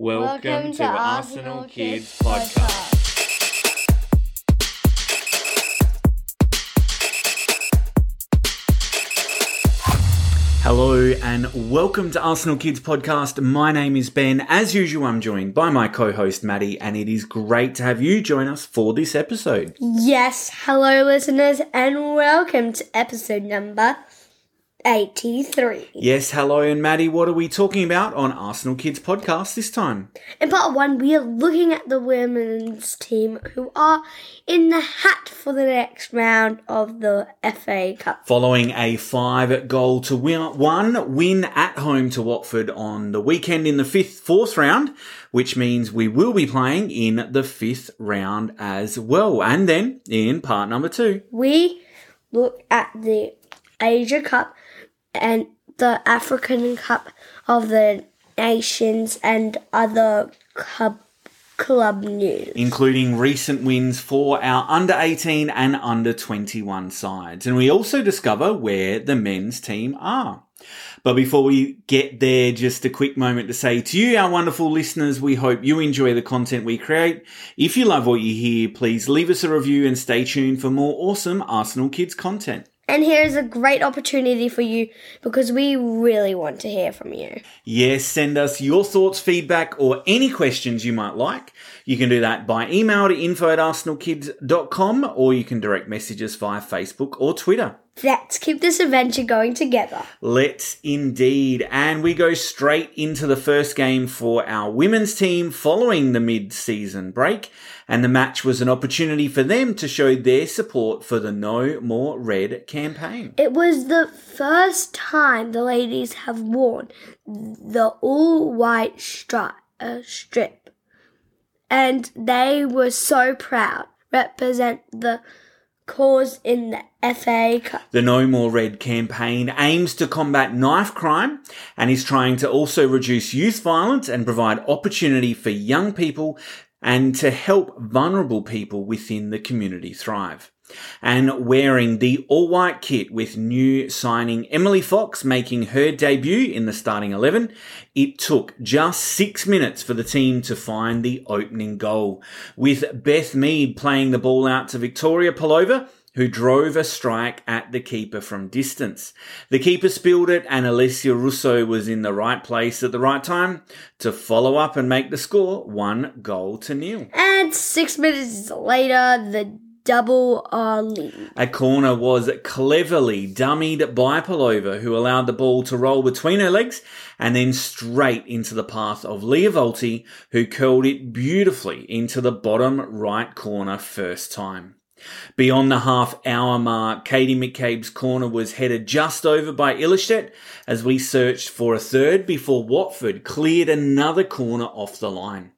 Welcome, to, Arsenal Kids Podcast. Hello and welcome to Arsenal Kids Podcast. My name is Ben. As usual, I'm joined by my co-host Maddie, and it is great to have you join us for this episode. Yes, hello listeners, and welcome to episode number 83. Yes, hello and Maddie, what are we talking about on Arsenal Kids Podcast this time? In part one, we are looking at the women's team who are in the hat for the next round of the FA Cup. Following a five goal to win, one win at home to Watford on the weekend in the fifth, fourth round, which means we will be playing in the fifth round as well. And then in part number two, We look at the Asia Cup and the African Cup of the Nations and other club, club news. including recent wins for our under 18 and under 21 sides. And we also discover where the men's team are. But before we get there, just a quick moment to say to you, our wonderful listeners, we hope you enjoy the content we create. If you love what you hear, please leave us a review and stay tuned for more awesome Arsenal Kids content. And here's a great opportunity for you because we really want to hear from you. Yes, send us your thoughts, feedback, or any questions you might like. You can do that by email to info at arsenalkids.com or you can direct messages via Facebook or Twitter. Let's keep this adventure going together. Let's indeed. And we go straight into the first game for our women's team following the mid season break. And the match was an opportunity for them to show their support for the No More Red campaign. It was the first time the ladies have worn the all white stri- uh, strip. And they were so proud. Represent the cause in the FA Cup. The No More Red campaign aims to combat knife crime and is trying to also reduce youth violence and provide opportunity for young people and to help vulnerable people within the community thrive. And wearing the all white kit with new signing Emily Fox making her debut in the starting 11, it took just six minutes for the team to find the opening goal, with Beth Mead playing the ball out to Victoria Pelova, who drove a strike at the keeper from distance. The keeper spilled it and Alessia Russo was in the right place at the right time to follow up and make the score one goal to nil. And six minutes later, the double are lead. A corner was cleverly dummied by Pelova, who allowed the ball to roll between her legs and then straight into the path of Lia Wälti, who curled it beautifully into the bottom right corner first time. Beyond the half hour mark, Katie McCabe's corner was headed just over by Ilestedt as we searched for a third before Watford cleared another corner off the line.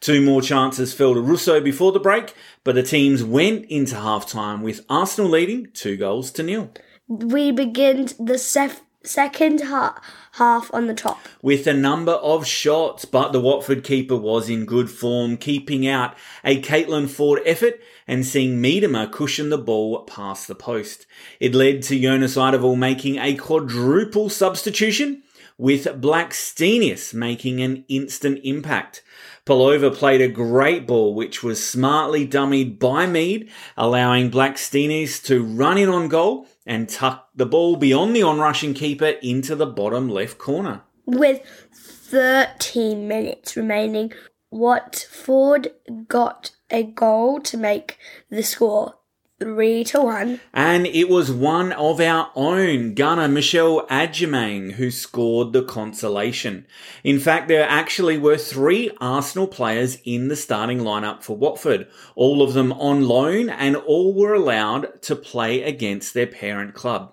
Two more chances fell to Russo before the break, but the teams went into half time with Arsenal leading two goals to nil. We begin the sef- second ha- half on the top. with a number of shots, but the Watford keeper was in good form, keeping out a Caitlin Foord effort and seeing Miedema cushion the ball past the post. It led to Jonas Eidevall making a quadruple substitution, with Blackstenius making an instant impact. Pelova played a great ball, which was smartly dummied by Mead, allowing Blackstenius to run in on goal and tuck the ball beyond the onrushing keeper into the bottom left corner. With 13 minutes remaining, Watford got a goal to make the score 3 to 1. And it was one of our own, gunner Michelle Agyemang, who scored the consolation. In fact, there actually were three Arsenal players in the starting lineup for Watford, all of them on loan, and all were allowed to play against their parent club.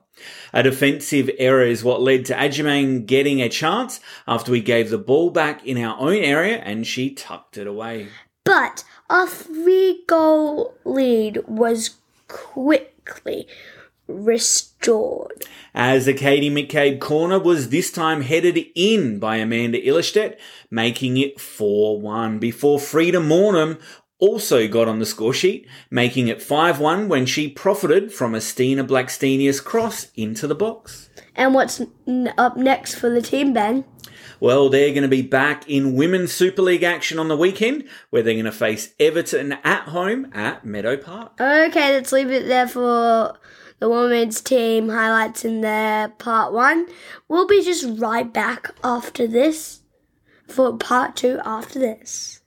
A defensive error is what led to Agyemang getting a chance after we gave the ball back in our own area and she tucked it away. But our three goal lead was quickly restored. As the Katie McCabe corner was this time headed in by Amanda Ilestedt, making it 4-1 before Frida Maanum also got on the score sheet, making it 5-1 when she profited from a Stina Blackstenius cross into the box. And what's n- up next for the team, Ben? Well, they're going to be back in Women's Super League action on the weekend, where they're going to face Everton at home at Meadow Park. Okay, let's leave it there for the women's team highlights in their part one. We'll be just right back after this for part two after this.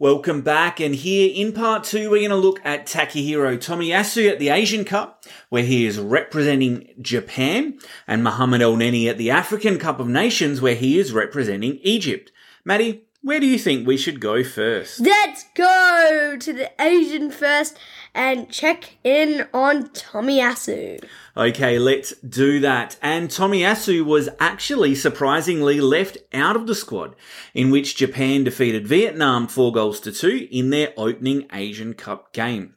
Welcome back, and here in part two, we're going to look at Takehiro Tomiyasu at the Asian Cup, where he is representing Japan, and Muhammad Elneny at the African Cup of Nations, where he is representing Egypt. Maddie, where do you think we should go first? Let's go to the Asian first and check in on Tomiyasu. Okay, let's do that. And Tomiyasu was actually surprisingly left out of the squad, in which Japan defeated Vietnam 4 goals to 2 in their opening Asian Cup game.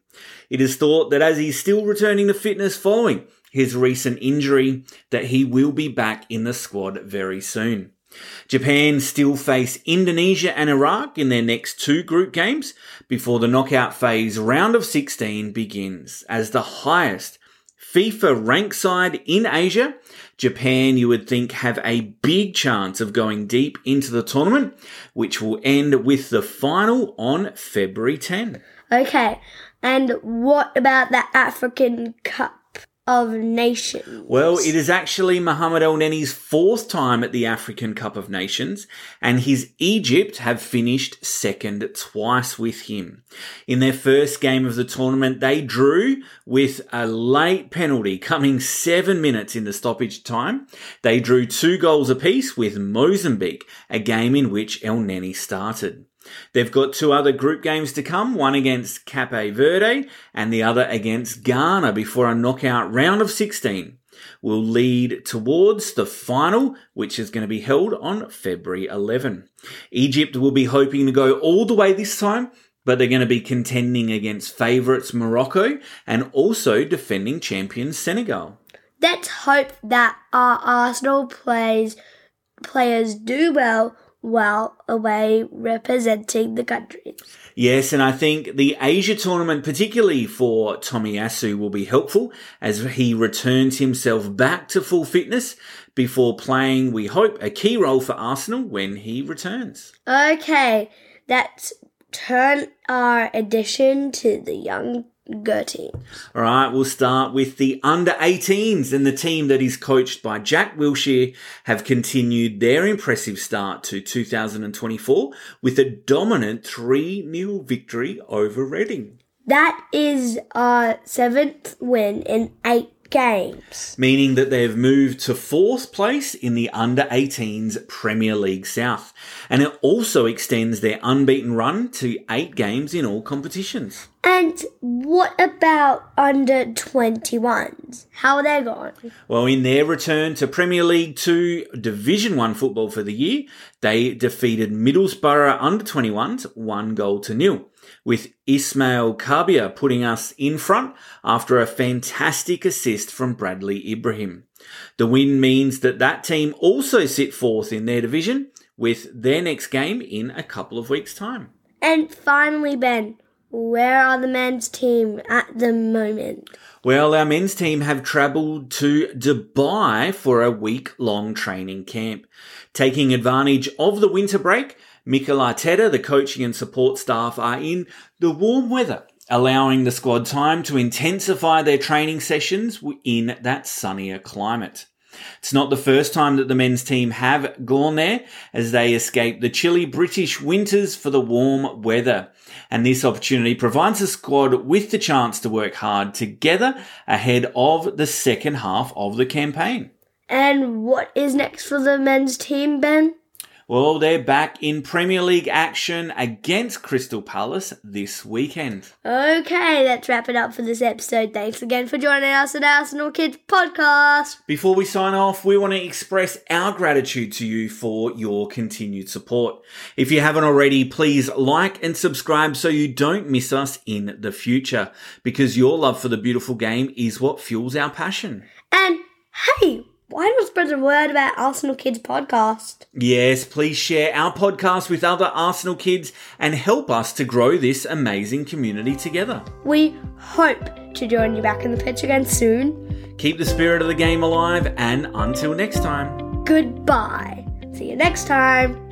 It is thought that as he's still returning to fitness following his recent injury, that he will be back in the squad very soon. Japan still face Indonesia and Iraq in their next two group games before the knockout phase round of 16 begins. As the highest FIFA rank side in Asia, Japan, you would think, have a big chance of going deep into the tournament, which will end with the final on February 10. Okay, and what about the African Cup? Of Nations. Well, it is actually Muhammad Elneny's fourth time at the African Cup of Nations, and his Egypt have finished second twice with him. In their first game of the tournament, they drew with a late penalty coming seven minutes into stoppage time. They drew two goals apiece with Mozambique, a game in which Elneny started. They've got two other group games to come, one against Cape Verde and the other against Ghana before a knockout round of 16 will lead towards the final, which is going to be held on February 11. Egypt will be hoping to go all the way this time, but they're going to be contending against favourites Morocco and also defending champions Senegal. Let's hope that our Arsenal plays players do well well away representing the country. Yes, and I think the Asia tournament, particularly for Tomiyasu, will be helpful as he returns himself back to full fitness before playing, we hope, a key role for Arsenal when he returns. Okay, let's turn our addition to the young Gertie. All right, we'll start with the under 18s and the team that is coached by Jack Wilshere have continued their impressive start to 2024 with a dominant 3 0 victory over Reading. That is our seventh win in eight games. Meaning that they've moved to fourth place in the under 18s Premier League South. And it also extends their unbeaten run to eight games in all competitions. And what about under 21s? How are they going? Well, in their return to Premier League 2 Division 1 football for the year, they defeated Middlesbrough under 21s one goal to nil with Ismail Kabia putting us in front after a fantastic assist from Bradley Ibrahim. The win means that that team also sit fourth in their division with their next game in a couple of weeks' time. And finally, Ben, where are the men's team at the moment? Well, our men's team have travelled to Dubai for a week long training camp. Taking advantage of the winter break, Mikel Arteta, the coaching and support staff are in the warm weather, allowing the squad time to intensify their training sessions in that sunnier climate. It's not the first time that the men's team have gone there as they escape the chilly British winters for the warm weather. And this opportunity provides the squad with the chance to work hard together ahead of the second half of the campaign. And what is next for the men's team, Ben? Well, they're back in Premier League action against Crystal Palace this weekend. Okay, let's wrap it up for this episode. Thanks again for joining us at Arsenal Kids Podcast. Before we sign off, we want to express our gratitude to you for your continued support. If you haven't already, please like and subscribe so you don't miss us in the future, because your love for the beautiful game is what fuels our passion. And hey, why not spread the word about Arsenal Kids podcast? Yes, please share our podcast with other Arsenal kids and help us to grow this amazing community together. We hope to join you back in the pitch again soon. Keep the spirit of the game alive, and until next time. goodbye. See you next time.